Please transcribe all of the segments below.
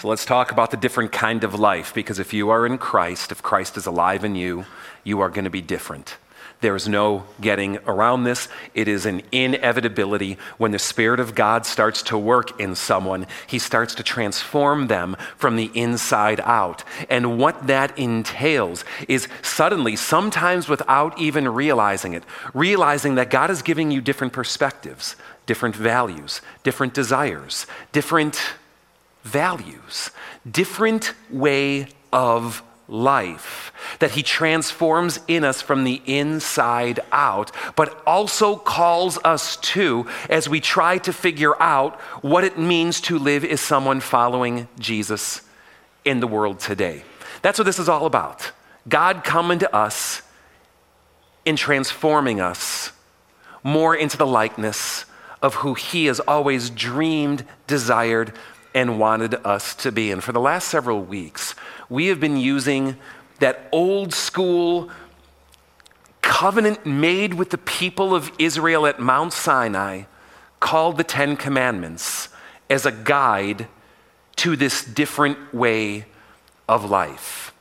So let's talk about the different kind of life because if you are in Christ, if Christ is alive in you, you are going to be different. There is no getting around this. It is an inevitability. When the Spirit of God starts to work in someone, He starts to transform them from the inside out. And what that entails is suddenly, sometimes without even realizing it, realizing that God is giving you different perspectives, different values, different desires, different values, different way of life, that He transforms in us from the inside out, but also calls us to as we try to figure out what it means to live as someone following Jesus in the world today. That's what this is all about. God coming to us in transforming us more into the likeness of who He has always dreamed, desired, and wanted us to be. And for the last several weeks, we have been using that old school covenant made with the people of Israel at Mount Sinai called the Ten Commandments as a guide to this different way of life.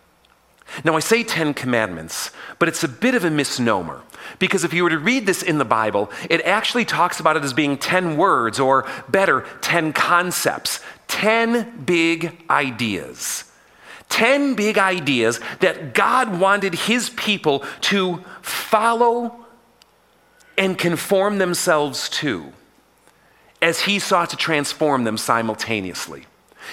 Now, I say Ten Commandments, but it's a bit of a misnomer because if you were to read this in the Bible, it actually talks about it as being 10 words, or better, 10 concepts, 10 big ideas. 10 big ideas that God wanted his people to follow and conform themselves to as he sought to transform them simultaneously.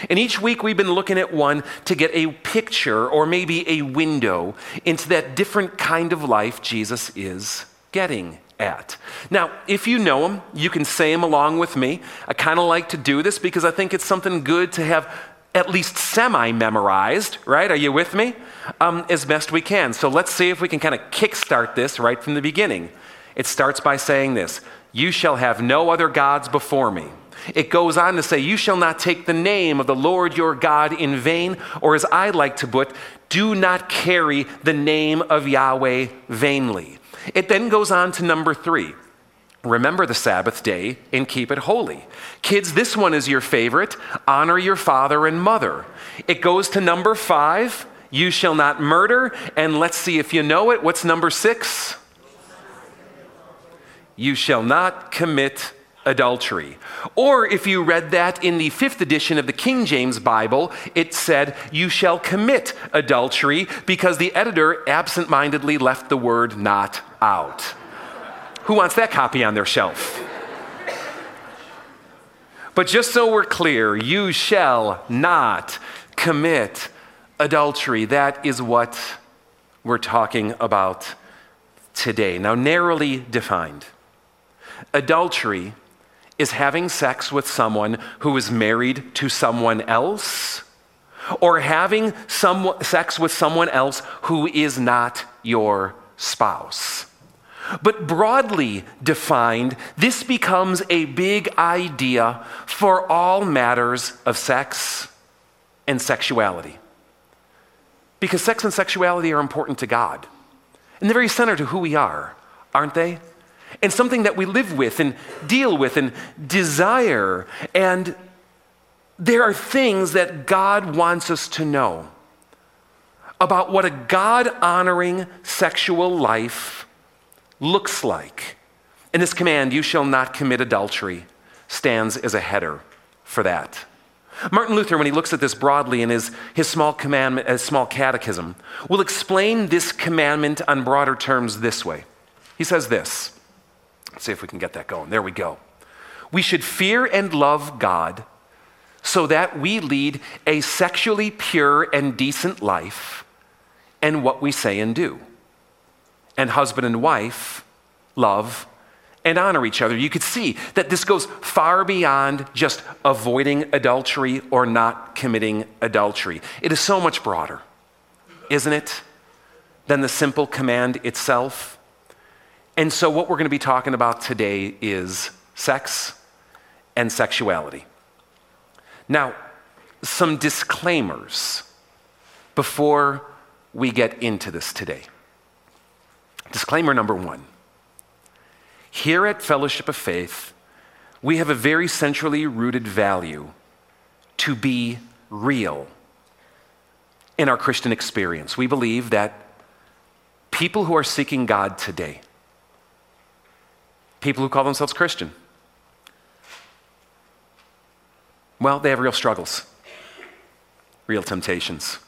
And each week we've been looking at one to get a picture or maybe a window into that different kind of life Jesus is getting at. Now, if you know him, you can say him along with me. I kind of like to do this because I think it's something good to have at least semi memorized, right? Are you with me? Um, as best we can. So let's see if we can kind of kickstart this right from the beginning. It starts by saying this You shall have no other gods before me. It goes on to say, You shall not take the name of the Lord your God in vain, or as I like to put, do not carry the name of Yahweh vainly. It then goes on to number three. Remember the Sabbath day and keep it holy. Kids, this one is your favorite. Honor your father and mother. It goes to number five. You shall not murder. And let's see if you know it. What's number six? You shall not commit adultery. Or if you read that in the fifth edition of the King James Bible, it said, You shall commit adultery because the editor absent mindedly left the word not out. Who wants that copy on their shelf? But just so we're clear, you shall not commit adultery. That is what we're talking about today. Now, narrowly defined, adultery is having sex with someone who is married to someone else or having some, sex with someone else who is not your spouse. But broadly defined, this becomes a big idea for all matters of sex and sexuality. Because sex and sexuality are important to God. in they're very center to who we are, aren't they? And something that we live with and deal with and desire. And there are things that God wants us to know about what a God honoring sexual life looks like. And this command, you shall not commit adultery, stands as a header for that. Martin Luther, when he looks at this broadly in his, his small commandment, his small catechism, will explain this commandment on broader terms this way. He says this. Let's see if we can get that going. There we go. We should fear and love God so that we lead a sexually pure and decent life and what we say and do and husband and wife love and honor each other. You could see that this goes far beyond just avoiding adultery or not committing adultery. It is so much broader, isn't it, than the simple command itself? And so, what we're going to be talking about today is sex and sexuality. Now, some disclaimers before we get into this today. Disclaimer number one here at Fellowship of Faith, we have a very centrally rooted value to be real in our Christian experience. We believe that people who are seeking God today, people who call themselves Christian, well, they have real struggles, real temptations,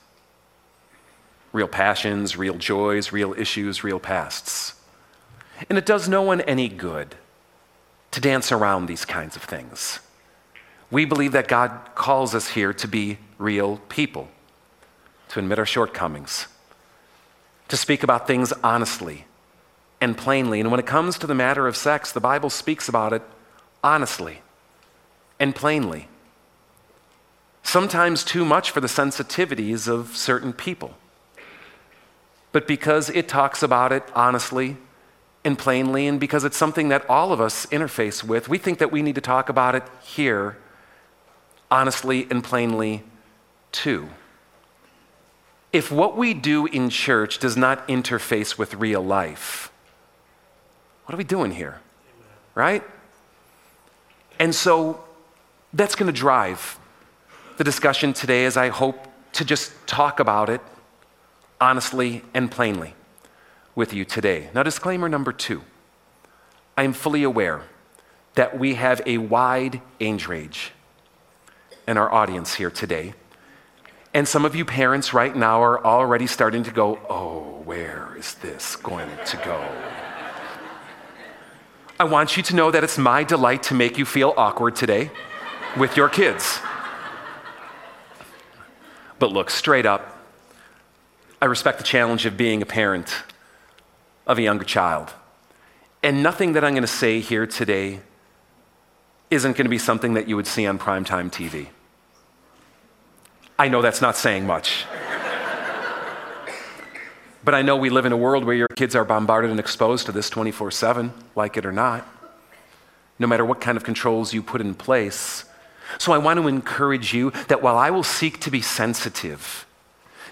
real passions, real joys, real issues, real pasts. And it does no one any good to dance around these kinds of things. We believe that God calls us here to be real people, to admit our shortcomings, to speak about things honestly and plainly. And when it comes to the matter of sex, the Bible speaks about it honestly and plainly. Sometimes too much for the sensitivities of certain people. But because it talks about it honestly and plainly, and because it's something that all of us interface with, we think that we need to talk about it here honestly and plainly too. If what we do in church does not interface with real life, what are we doing here? Right? And so that's going to drive the discussion today as I hope to just talk about it honestly and plainly with you today. Now, disclaimer number two I am fully aware that we have a wide age range in our audience here today. And some of you parents right now are already starting to go, oh, where is this going to go? I want you to know that it's my delight to make you feel awkward today with your kids. But look, straight up, I respect the challenge of being a parent of a younger child. And nothing that I'm going to say here today isn't going to be something that you would see on primetime TV. I know that's not saying much. But I know we live in a world where your kids are bombarded and exposed to this 24 7, like it or not, no matter what kind of controls you put in place. So I want to encourage you that while I will seek to be sensitive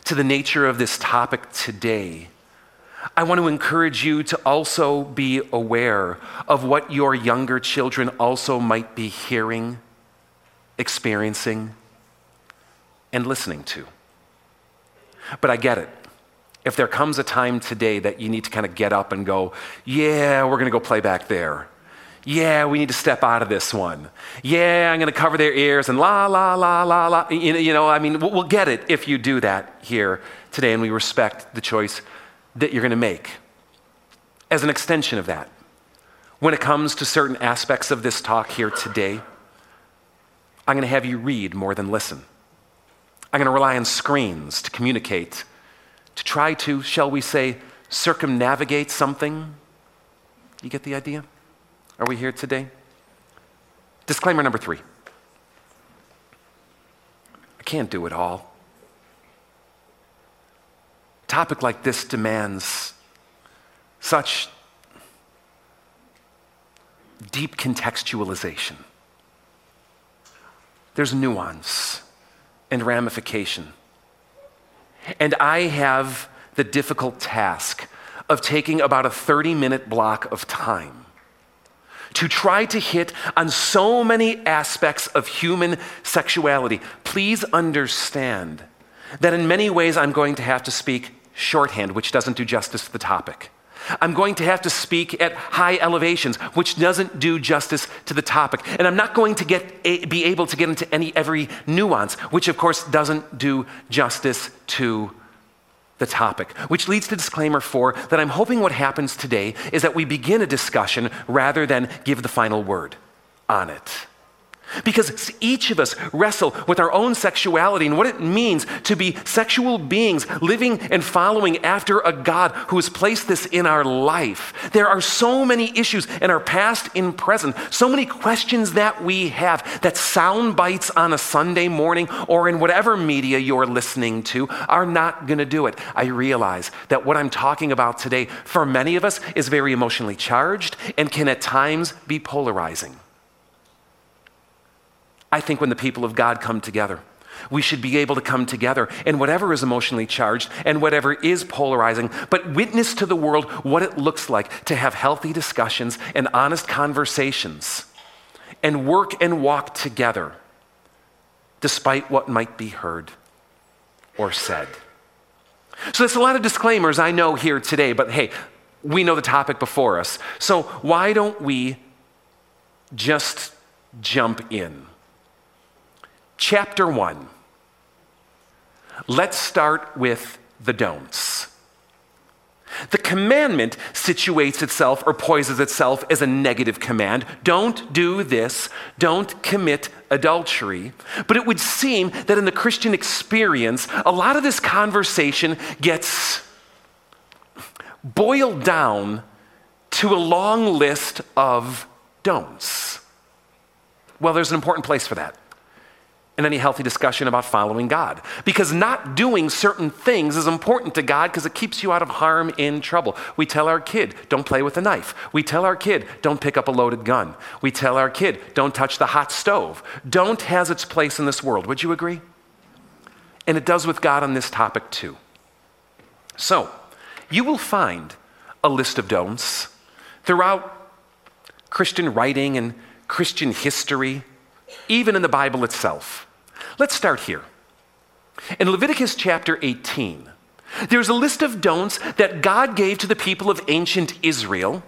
to the nature of this topic today, I want to encourage you to also be aware of what your younger children also might be hearing, experiencing, and listening to. But I get it. If there comes a time today that you need to kind of get up and go, yeah, we're going to go play back there. Yeah, we need to step out of this one. Yeah, I'm going to cover their ears and la, la, la, la, la. You know, I mean, we'll get it if you do that here today, and we respect the choice that you're going to make. As an extension of that, when it comes to certain aspects of this talk here today, I'm going to have you read more than listen. I'm going to rely on screens to communicate, to try to, shall we say, circumnavigate something. You get the idea? Are we here today? Disclaimer number three I can't do it all. A topic like this demands such deep contextualization. There's nuance and ramification. And I have the difficult task of taking about a 30 minute block of time to try to hit on so many aspects of human sexuality. Please understand that in many ways I'm going to have to speak shorthand, which doesn't do justice to the topic. I'm going to have to speak at high elevations, which doesn't do justice to the topic. And I'm not going to get a, be able to get into any every nuance, which of course doesn't do justice to the topic. Which leads to disclaimer four that I'm hoping what happens today is that we begin a discussion rather than give the final word on it. Because each of us wrestle with our own sexuality and what it means to be sexual beings living and following after a God who has placed this in our life. There are so many issues in our past and present, so many questions that we have that sound bites on a Sunday morning or in whatever media you're listening to are not going to do it. I realize that what I'm talking about today for many of us is very emotionally charged and can at times be polarizing. I think when the people of God come together, we should be able to come together in whatever is emotionally charged and whatever is polarizing, but witness to the world what it looks like to have healthy discussions and honest conversations and work and walk together despite what might be heard or said. So there's a lot of disclaimers I know here today, but hey, we know the topic before us. So why don't we just jump in? Chapter one. Let's start with the don'ts. The commandment situates itself or poises itself as a negative command. Don't do this. Don't commit adultery. But it would seem that in the Christian experience, a lot of this conversation gets boiled down to a long list of don'ts. Well, there's an important place for that in any healthy discussion about following God. Because not doing certain things is important to God because it keeps you out of harm in trouble. We tell our kid, don't play with a knife. We tell our kid, don't pick up a loaded gun. We tell our kid, don't touch the hot stove. Don't has its place in this world. Would you agree? And it does with God on this topic too. So, you will find a list of don'ts throughout Christian writing and Christian history, even in the Bible itself. Let's start here. In Leviticus chapter 18, there's a list of don'ts that God gave to the people of ancient Israel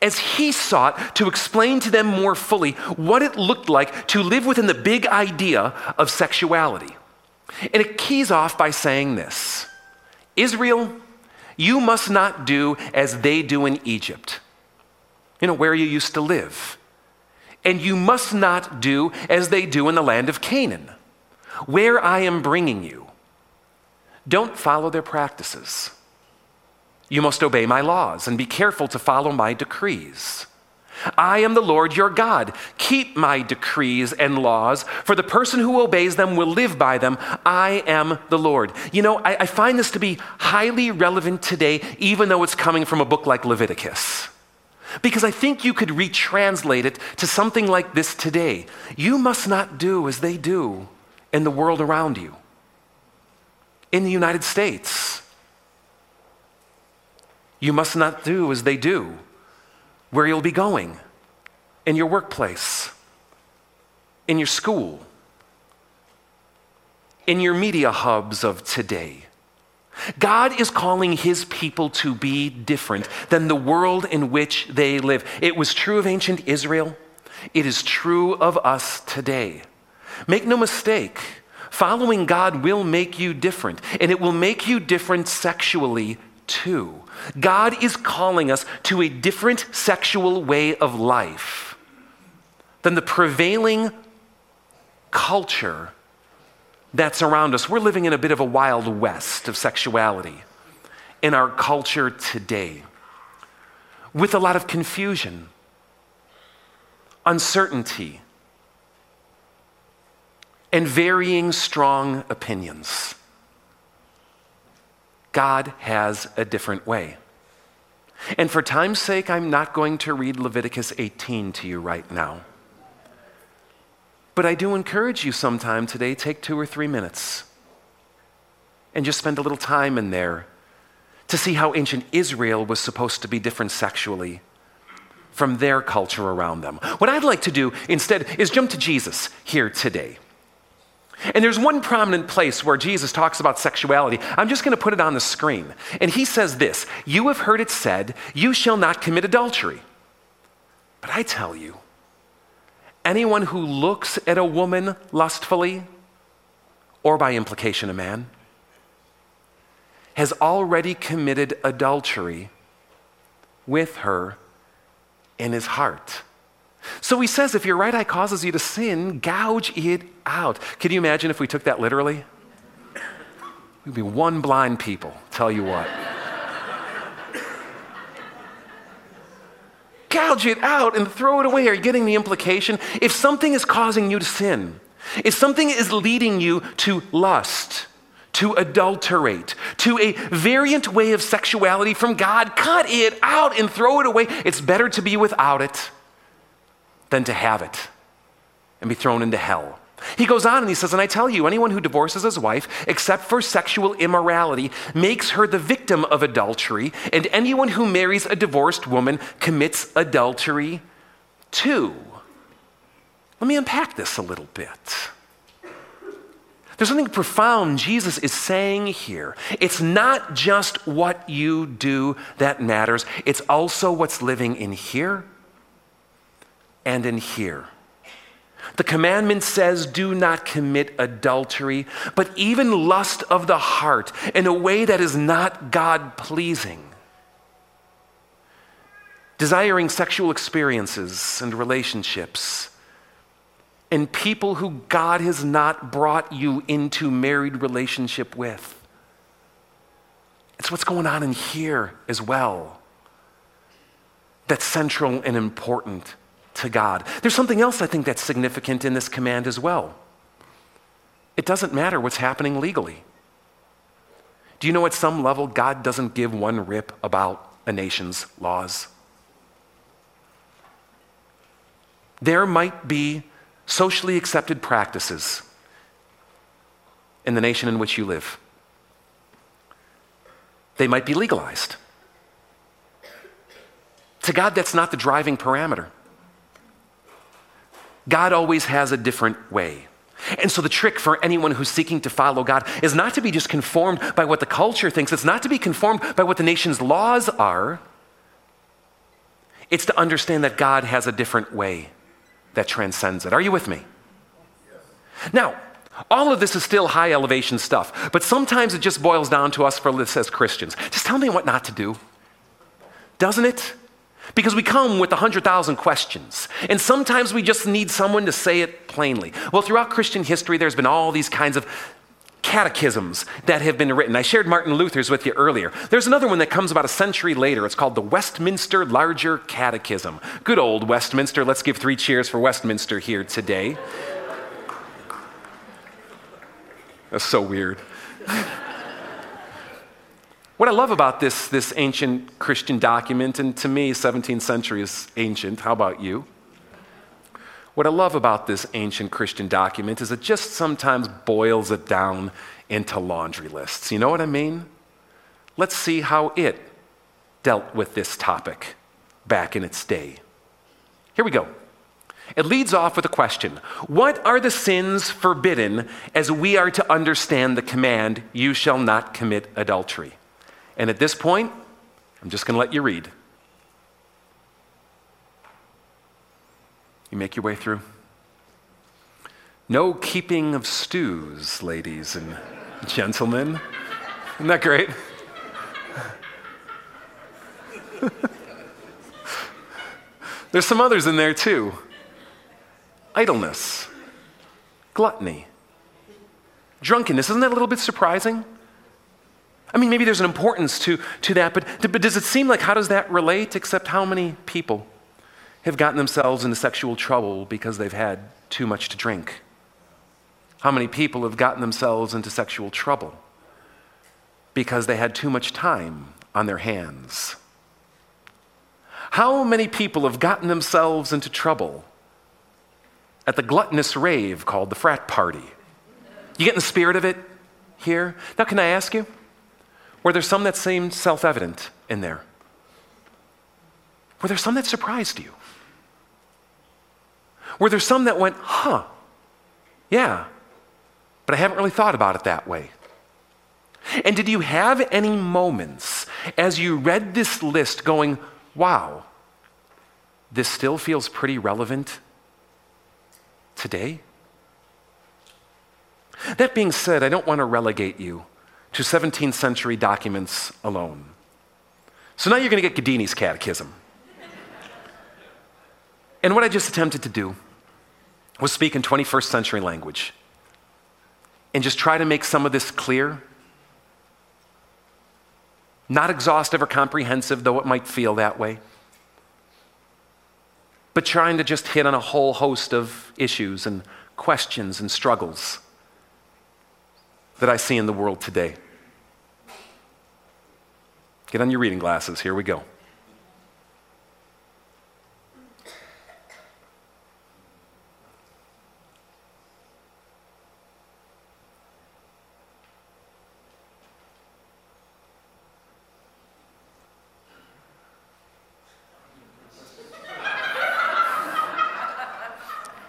as he sought to explain to them more fully what it looked like to live within the big idea of sexuality. And it keys off by saying this Israel, you must not do as they do in Egypt, you know, where you used to live. And you must not do as they do in the land of Canaan, where I am bringing you. Don't follow their practices. You must obey my laws and be careful to follow my decrees. I am the Lord your God. Keep my decrees and laws, for the person who obeys them will live by them. I am the Lord. You know, I, I, find this to be highly relevant today, even though it's coming from a book like Leviticus. Because I think you could retranslate it to something like this today You must not do as they do in the world around you, in the United States. You must not do as they do where you'll be going, in your workplace, in your school, in your media hubs of today. God is calling his people to be different than the world in which they live. It was true of ancient Israel, it is true of us today. Make no mistake, following God will make you different, and it will make you different sexually too. God is calling us to a different sexual way of life than the prevailing culture that's around us. We're living in a bit of a wild west of sexuality in our culture today with a lot of confusion, uncertainty, and varying strong opinions. God has a different way. And for time's sake, I'm not going to read Leviticus 18 to you right now. But I do encourage you sometime today, take two or three minutes and just spend a little time in there to see how ancient Israel was supposed to be different sexually from their culture around them. What I'd like to do instead is jump to Jesus here today. And there's one prominent place where Jesus talks about sexuality. I'm just going to put it on the screen. And he says this You have heard it said, You shall not commit adultery. But I tell you, anyone who looks at a woman lustfully, or by implication a man, has already committed adultery with her in his heart. So he says, if your right eye causes you to sin, gouge it out. Can you imagine if we took that literally? We'd be one blind people, tell you what. Gouge it out and throw it away. Are you getting the implication? If something is causing you to sin, if something is leading you to lust, to adulterate, to a variant way of sexuality from God, cut it out and throw it away. It's better to be without it than to have it and be thrown into hell. He goes on and he says, And I tell you, anyone who divorces his wife, except for sexual immorality, makes her the victim of adultery, and anyone who marries a divorced woman commits adultery too. Let me unpack this a little bit. There's something profound Jesus is saying here. It's not just what you do that matters, it's also what's living in here and in here. The commandment says, do not commit adultery, but even lust of the heart in a way that is not God pleasing. Desiring sexual experiences and relationships, and people who God has not brought you into married relationship with. It's what's going on in here as well that's central and important to God. There's something else I think that's significant in this command as well. It doesn't matter what's happening legally. Do you know at some level God doesn't give one rip about a nation's laws? There might be socially accepted practices in the nation in which you live. They might be legalized. To God, that's not the driving parameter. God always has a different way. And so, the trick for anyone who's seeking to follow God is not to be just conformed by what the culture thinks, it's not to be conformed by what the nation's laws are. It's to understand that God has a different way that transcends it. Are you with me? Now, all of this is still high elevation stuff, but sometimes it just boils down to us for this as Christians. Just tell me what not to do. Doesn't it? Because we come with 100,000 questions, and sometimes we just need someone to say it plainly. Well, throughout Christian history, there's been all these kinds of catechisms that have been written. I shared Martin Luther's with you earlier. There's another one that comes about a century later. It's called the Westminster Larger Catechism. Good old Westminster. Let's give three cheers for Westminster here today. That's so weird. What I love about this, this ancient Christian document, and to me, 17th century is ancient, how about you? What I love about this ancient Christian document is it just sometimes boils it down into laundry lists. You know what I mean? Let's see how it dealt with this topic back in its day. Here we go. It leads off with a question What are the sins forbidden as we are to understand the command, You shall not commit adultery? And at this point, I'm just going to let you read. You make your way through. No keeping of stews, ladies and gentlemen. Isn't that great? There's some others in there too idleness, gluttony, drunkenness. Isn't that a little bit surprising? I mean, maybe there's an importance to, to that, but, but does it seem like how does that relate? Except how many people have gotten themselves into sexual trouble because they've had too much to drink? How many people have gotten themselves into sexual trouble because they had too much time on their hands? How many people have gotten themselves into trouble at the gluttonous rave called the frat party? You get in the spirit of it here? Now, can I ask you? Were there some that seemed self evident in there? Were there some that surprised you? Were there some that went, huh, yeah, but I haven't really thought about it that way? And did you have any moments as you read this list going, wow, this still feels pretty relevant today? That being said, I don't want to relegate you to 17th century documents alone. So now you're going to get Giddini's catechism. and what I just attempted to do was speak in 21st century language and just try to make some of this clear. Not exhaustive or comprehensive, though it might feel that way, but trying to just hit on a whole host of issues and questions and struggles that I see in the world today. Get on your reading glasses. Here we go.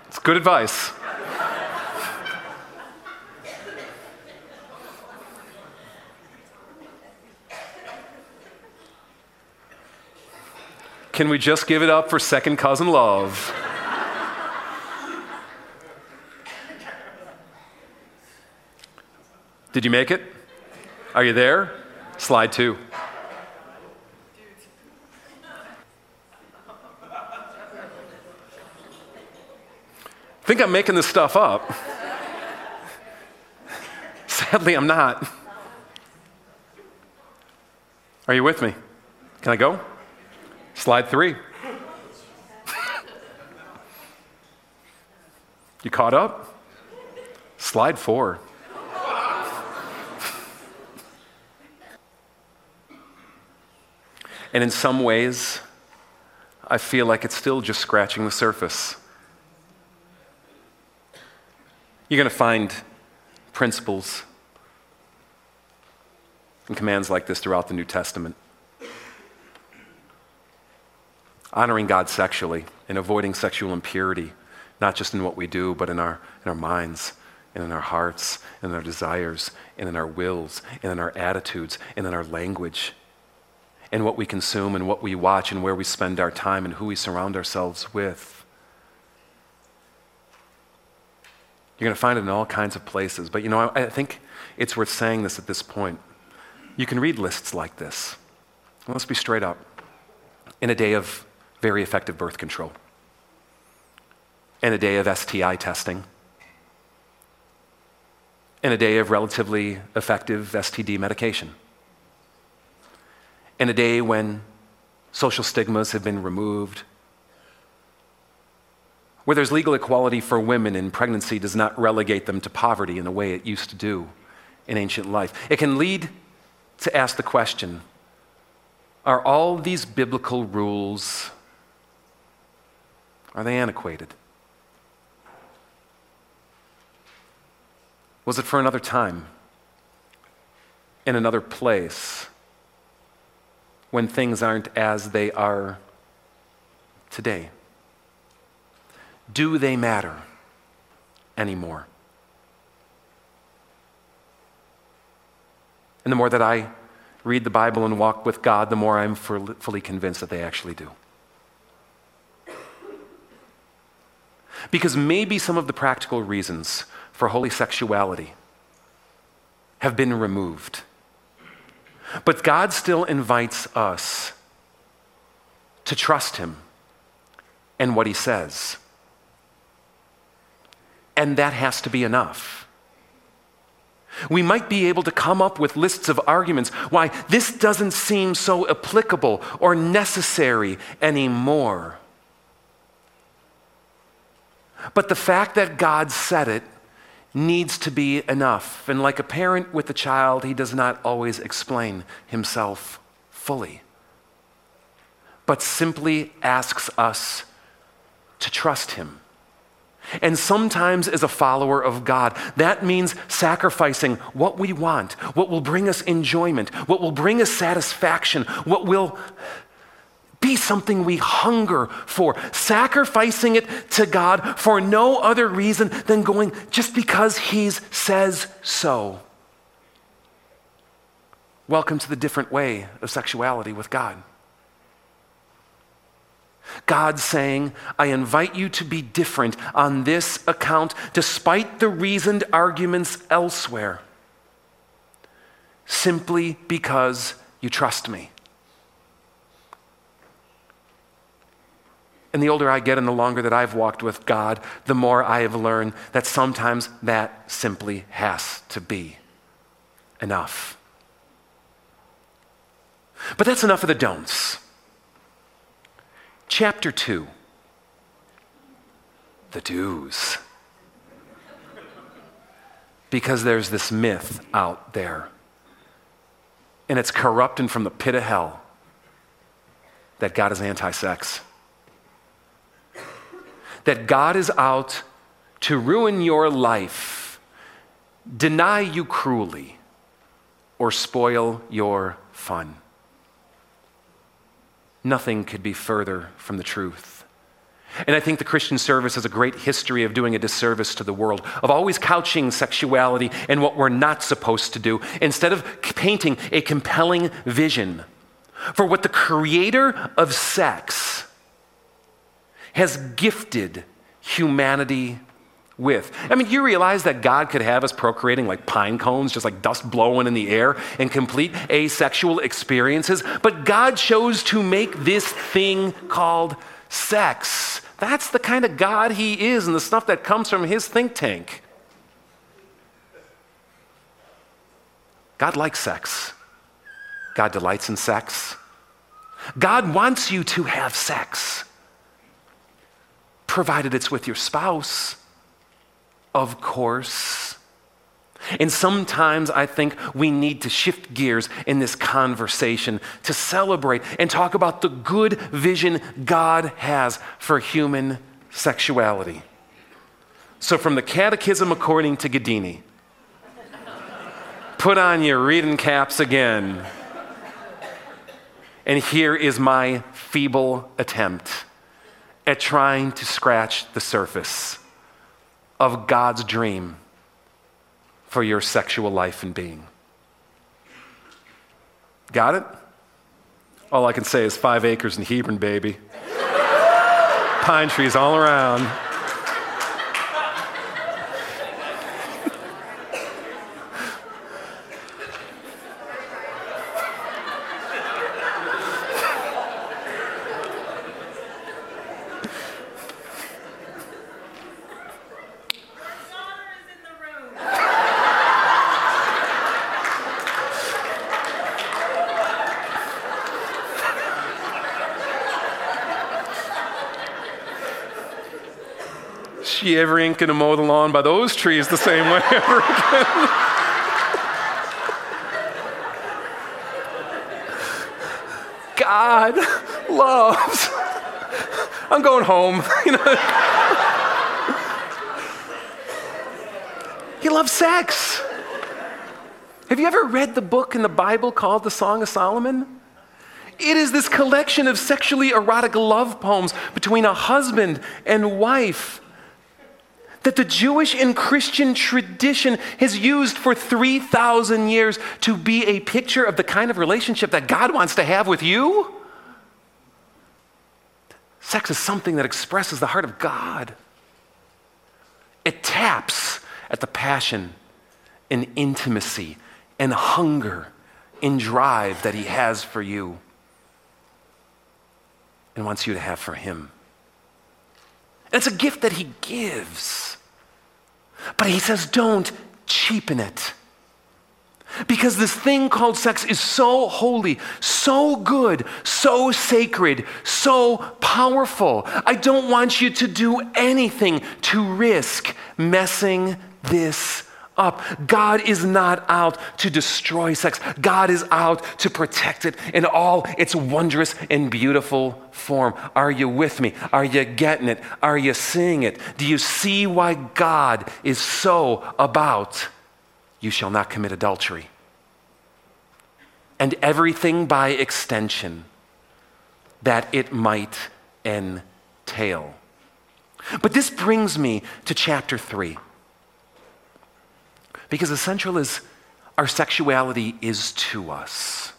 It's good advice. Can we just give it up for second cousin love? Did you make it? Are you there? Slide two. think I'm making this stuff up. Sadly, I'm not. Are you with me? Can I go? Slide three. you caught up? Slide four. and in some ways, I feel like it's still just scratching the surface. You're going to find principles and commands like this throughout the New Testament. Honoring God sexually and avoiding sexual impurity, not just in what we do, but in our, in our minds and in our hearts and in our desires and in our wills and in our attitudes and in our language and what we consume and what we watch and where we spend our time and who we surround ourselves with. You're going to find it in all kinds of places. But you know, I, I think it's worth saying this at this point. You can read lists like this. Let's be straight up. In a day of very effective birth control, in a day of STI testing, in a day of relatively effective STD medication, in a day when social stigmas have been removed, where there's legal equality for women and pregnancy does not relegate them to poverty in the way it used to do in ancient life. It can lead to ask the question are all these biblical rules are they antiquated? Was it for another time, in another place, when things aren't as they are today? Do they matter anymore? And the more that I read the Bible and walk with God, the more I'm fully convinced that they actually do. Because maybe some of the practical reasons for holy sexuality have been removed. But God still invites us to trust Him and what He says. And that has to be enough. We might be able to come up with lists of arguments why this doesn't seem so applicable or necessary anymore. But the fact that God said it needs to be enough. And like a parent with a child, he does not always explain himself fully, but simply asks us to trust him. And sometimes, as a follower of God, that means sacrificing what we want, what will bring us enjoyment, what will bring us satisfaction, what will be something we hunger for, sacrificing it to God for no other reason than going just because He says so. Welcome to the different way of sexuality with God. God saying, I invite you to be different on this account, despite the reasoned arguments elsewhere, simply because you trust me. And the older I get and the longer that I've walked with God, the more I have learned that sometimes that simply has to be enough. But that's enough of the don'ts. Chapter 2 The do's. Because there's this myth out there, and it's corrupting from the pit of hell that God is anti sex. That God is out to ruin your life, deny you cruelly, or spoil your fun. Nothing could be further from the truth. And I think the Christian service has a great history of doing a disservice to the world, of always couching sexuality and what we're not supposed to do, instead of painting a compelling vision for what the creator of sex has gifted humanity with. I mean, you realize that God could have us procreating like pine cones, just like dust blowing in the air, and complete asexual experiences. But God chose to make this thing called sex. That's the kind of God He is, and the stuff that comes from His think tank. God likes sex, God delights in sex. God wants you to have sex, provided it's with your spouse of course. And sometimes I think we need to shift gears in this conversation to celebrate and talk about the good vision God has for human sexuality. So, from the Catechism according to Gadini, put on your reading caps again. And here is my feeble attempt at trying to scratch the surface of God's dream for your sexual life and being. Got it? All I can say is five acres in Hebron, baby. Pine trees all around. She ever ain't gonna mow the lawn by those trees the same way ever again. God loves. I'm going home. You know. he loves sex. Have you ever read the book in the Bible called the Song of Solomon? It is this collection of sexually erotic love poems between a husband and wife that the Jewish and Christian tradition has used for 3,000 years to be a picture of the kind of relationship that God wants to have with you? Sex is something that expresses the heart of God. It taps at the passion and intimacy and hunger and drive that He has for you and wants you to have for Him. It's a gift that He gives. But he says, don't cheapen it. Because this thing called sex is so holy, so good, so sacred, so powerful. I don't want you to do anything to risk messing this up. God is not out to destroy sex, God is out to protect it in all its wondrous and beautiful form. Are you with me? Are you getting it? Are you seeing it? Do you see why God is so about you shall not commit adultery? And everything by extension that it might entail. But this brings me to chapter 3. Because essential as our sexuality is to us,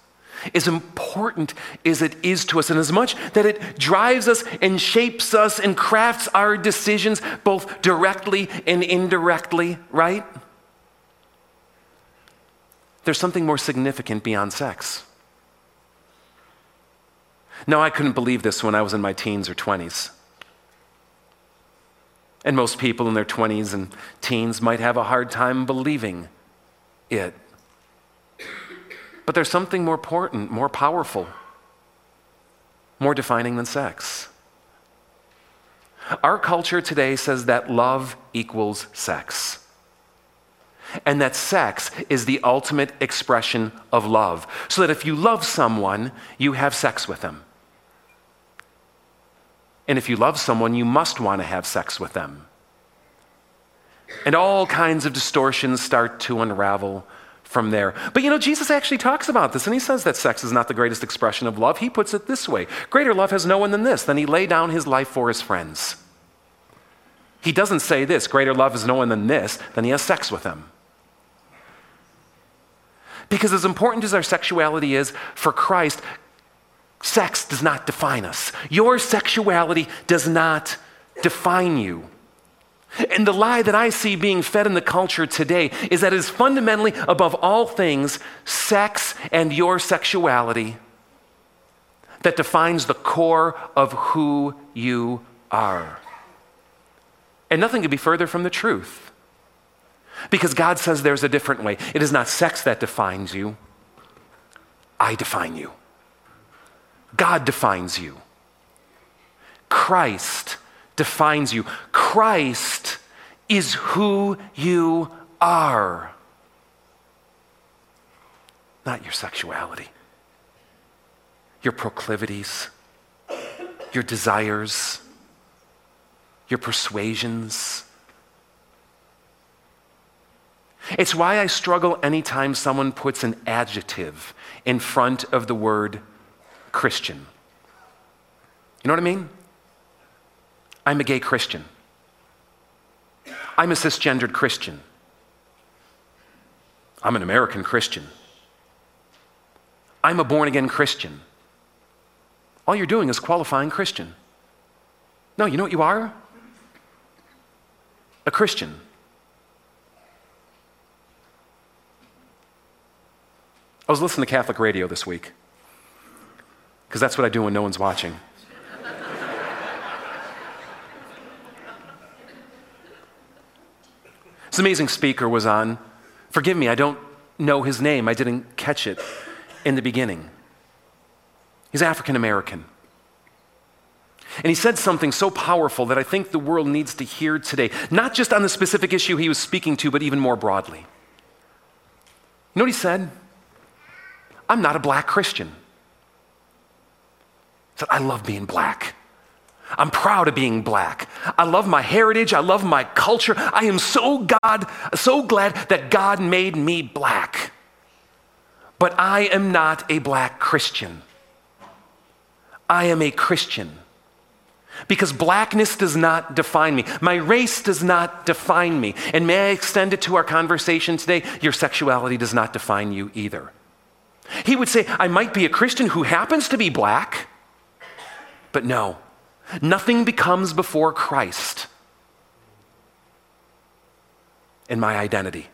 as important as it is to us, and as much that it drives us and shapes us and crafts our decisions both directly and indirectly, right? There's something more significant beyond sex. Now, I couldn't believe this when I was in my teens or 20s. And most people in their 20s and teens might have a hard time believing it. But there's something more important, more powerful, more defining than sex. Our culture today says that love equals sex. And that sex is the ultimate expression of love. So that if you love someone, you have sex with them. And if you love someone, you must want to have sex with them. And all kinds of distortions start to unravel from there. But you know, Jesus actually talks about this, and he says that sex is not the greatest expression of love. He puts it this way Greater love has no one than this, than he lay down his life for his friends. He doesn't say this greater love is no one than this, than he has sex with them. Because as important as our sexuality is for Christ, Sex does not define us. Your sexuality does not define you. And the lie that I see being fed in the culture today is that it is fundamentally, above all things, sex and your sexuality that defines the core of who you are. And nothing could be further from the truth. Because God says there's a different way. It is not sex that defines you, I define you. God defines you. Christ defines you. Christ is who you are, not your sexuality, your proclivities, your desires, your persuasions. It's why I struggle anytime someone puts an adjective in front of the word Christian. You know what I mean? I'm a gay Christian. I'm a cisgendered Christian. I'm an American Christian. I'm a born again Christian. All you're doing is qualifying Christian. No, you know what you are? A Christian. I was listening to Catholic radio this week because that's what I do when no one's watching. This amazing speaker was on. Forgive me, I don't know his name. I didn't catch it in the beginning. He's African American. And he said something so powerful that I think the world needs to hear today, not just on the specific issue he was speaking to, but even more broadly. You know what he said? I'm not a black Christian. Said, I love being black. I'm proud of being black. I love my heritage. I love my culture. I am so God, so glad that God made me black. But I am not a black Christian. I am a Christian. Because blackness does not define me. My race does not define me. And may I extend it to our conversation today? Your sexuality does not define you either. He would say, I might be a Christian who happens to be black, but no, Nothing becomes before Christ in my identity.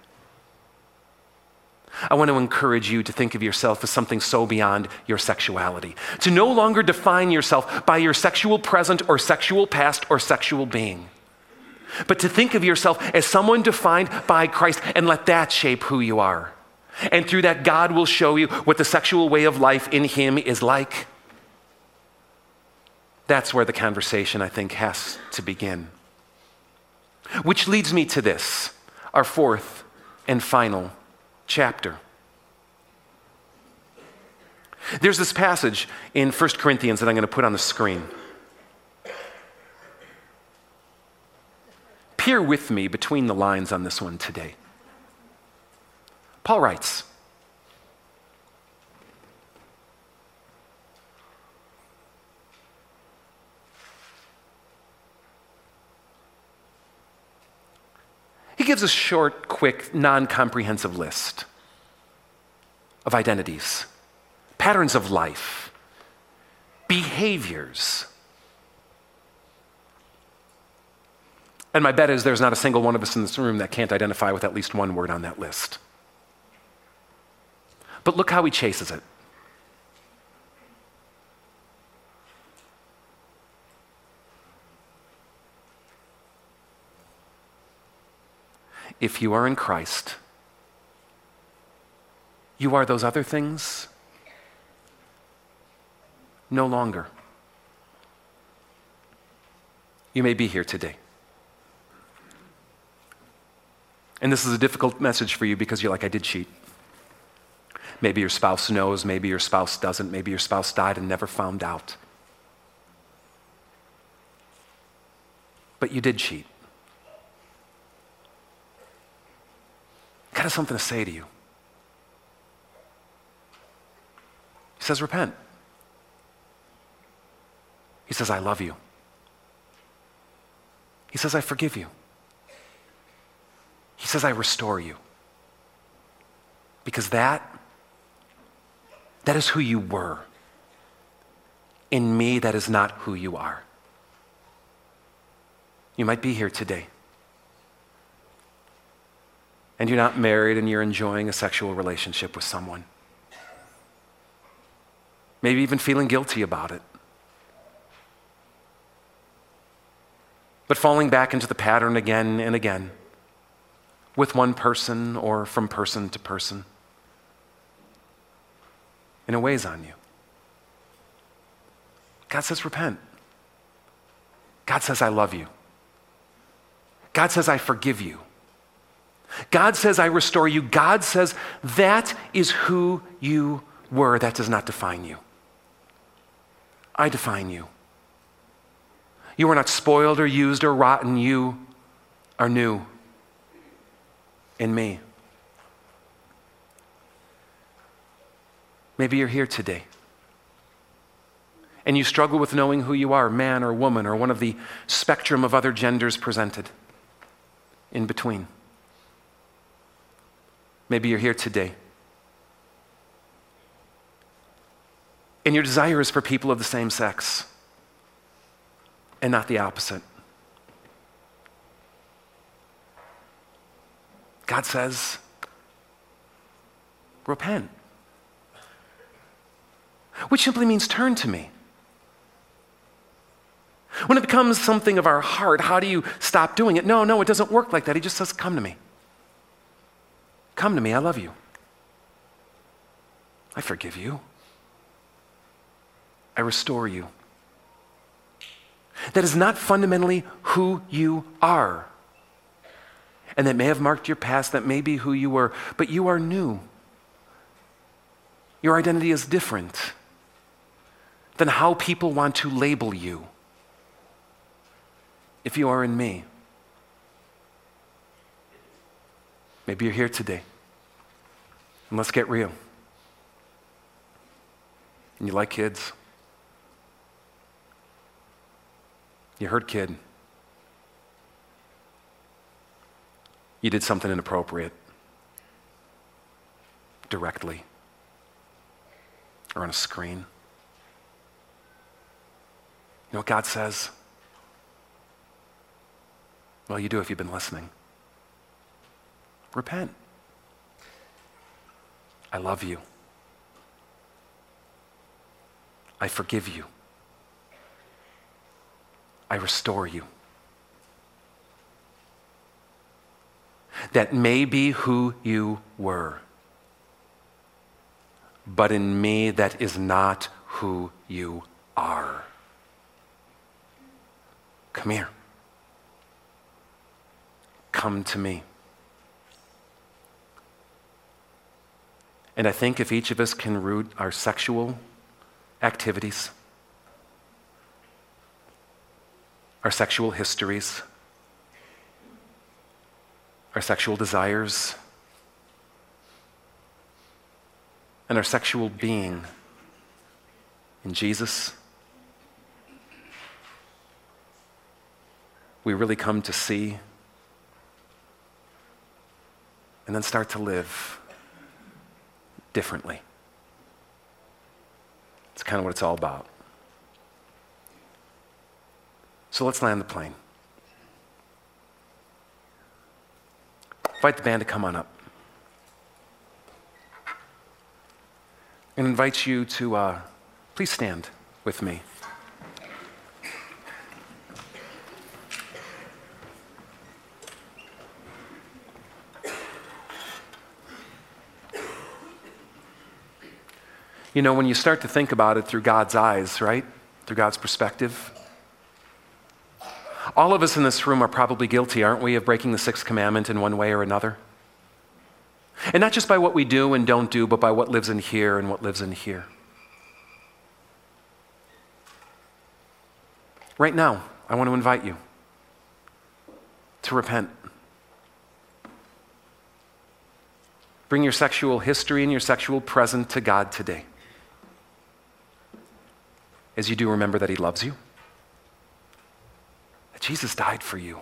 I want to encourage you to think of yourself as something so beyond your sexuality. To no longer define yourself by your sexual present or sexual past or sexual being, but to think of yourself as someone defined by Christ and let that shape who you are. And through that, God will show you what the sexual way of life in Him is like. That's where the conversation, I think, has to begin. Which leads me to this, our fourth and final chapter. There's this passage in 1 Corinthians that I'm going to put on the screen. Peer with me between the lines on this one today. Paul writes, He gives a short, quick, non comprehensive list of identities, patterns of life, behaviors. And my bet is there's not a single one of us in this room that can't identify with at least one word on that list. But look how he chases it. If you are in Christ, you are those other things no longer. You may be here today. And this is a difficult message for you because you're like, I did cheat. Maybe your spouse knows, maybe your spouse doesn't, maybe your spouse died and never found out. But you did cheat. God has something to say to you. He says, Repent. He says, I love you. He says, I forgive you. He says, I restore you. Because that, that is who you were. In me, that is not who you are. You might be here today. And you're not married and you're enjoying a sexual relationship with someone. Maybe even feeling guilty about it. But falling back into the pattern again and again with one person or from person to person. And it weighs on you. God says, repent. God says, I love you. God says, I forgive you. God says, I restore you. God says, that is who you were. That does not define you. I define you. You are not spoiled or used or rotten. You are new in me. Maybe you're here today and you struggle with knowing who you are, man or woman, or one of the spectrum of other genders presented in between. Maybe you're here today. And your desire is for people of the same sex and not the opposite. God says, repent. Which simply means turn to me. When it becomes something of our heart, how do you stop doing it? No, no, it doesn't work like that. He just says, Come to me. Come to me. I love you. I forgive you. I restore you. That is not fundamentally who you are. And that may have marked your past, that may be who you were, but you are new. Your identity is different than how people want to label you if you are in me. Maybe you're here today. And let's get real. And you like kids. You hurt kid. You did something inappropriate. Directly. Or on a screen. You know what God says? Well, you do if you've been listening. Repent. I love you. I forgive you. I restore you. That may be who you were, but in me, that is not who you are. Come here come to me. And I think if each of us can root our sexual activities, our sexual histories, our sexual desires, and our sexual being in Jesus, we really come to see and then start to live differently. It's kind of what it's all about. So let's land the plane. Invite the band to come on up. And invite you to uh, please stand with me. You know, when you start to think about it through God's eyes, right? Through God's perspective. All of us in this room are probably guilty, aren't we, of breaking the sixth commandment in one way or another? And not just by what we do and don't do, but by what lives in here and what lives in here. Right now, I want to invite you to repent. Bring your sexual history and your sexual present to God today as you do remember that He loves you, that Jesus died for you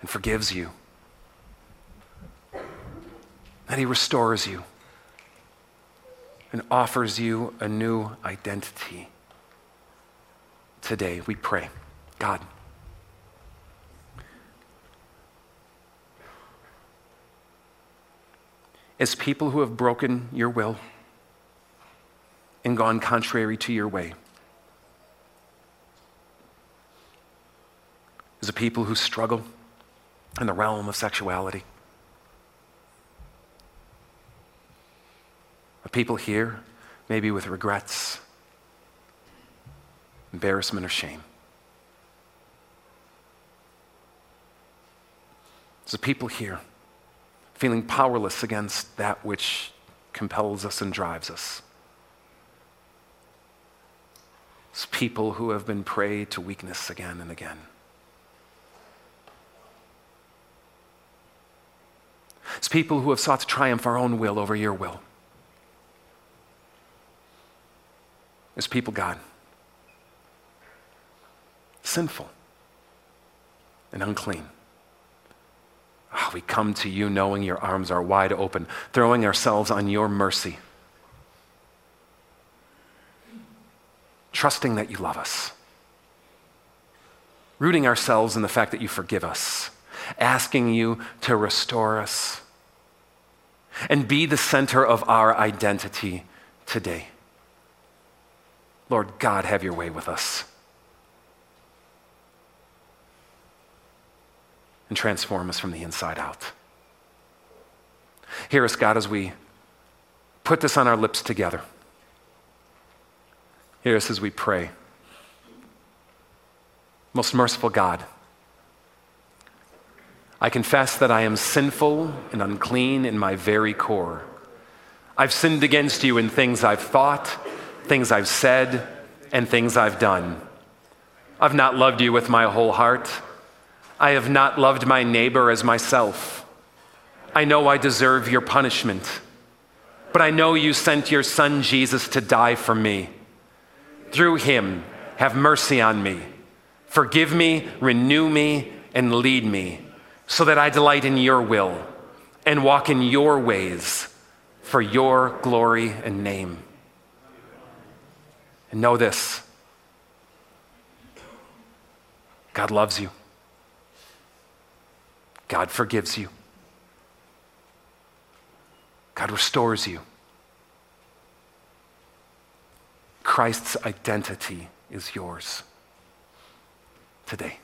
and forgives you, that He restores you and offers you a new identity today. We pray, God. As people who have broken your will and gone contrary to your way, as a people who struggle in the realm of sexuality, a people here, maybe with regrets, embarrassment, or shame. As a people here, feeling powerless against that which compels us and drives us. As people who have been prey to weakness again and again. It's people who have sought to triumph our own will over your will. It's people, God, sinful and unclean. Oh, we come to you knowing your arms are wide open, throwing ourselves on your mercy, trusting that you love us, rooting ourselves in the fact that you forgive us, asking you to restore us and be the center of our identity today. Lord God, have your way with us. And transform us from the inside out. Hear us, God, as we put this on our lips together. Hear us as we pray. Most merciful God, I confess that I am sinful and unclean in my very core. I've sinned against you in things I've thought, things I've said, and things I've done. I've not loved you with my whole heart. I have not loved my neighbor as myself. I know I deserve your punishment, but I know you sent your son Jesus to die for me. Through him, have mercy on me. Forgive me, renew me, and lead me so that I delight in your will and walk in your ways for your glory and name. And know this God loves you, God forgives you, God restores you. Christ's identity is yours today.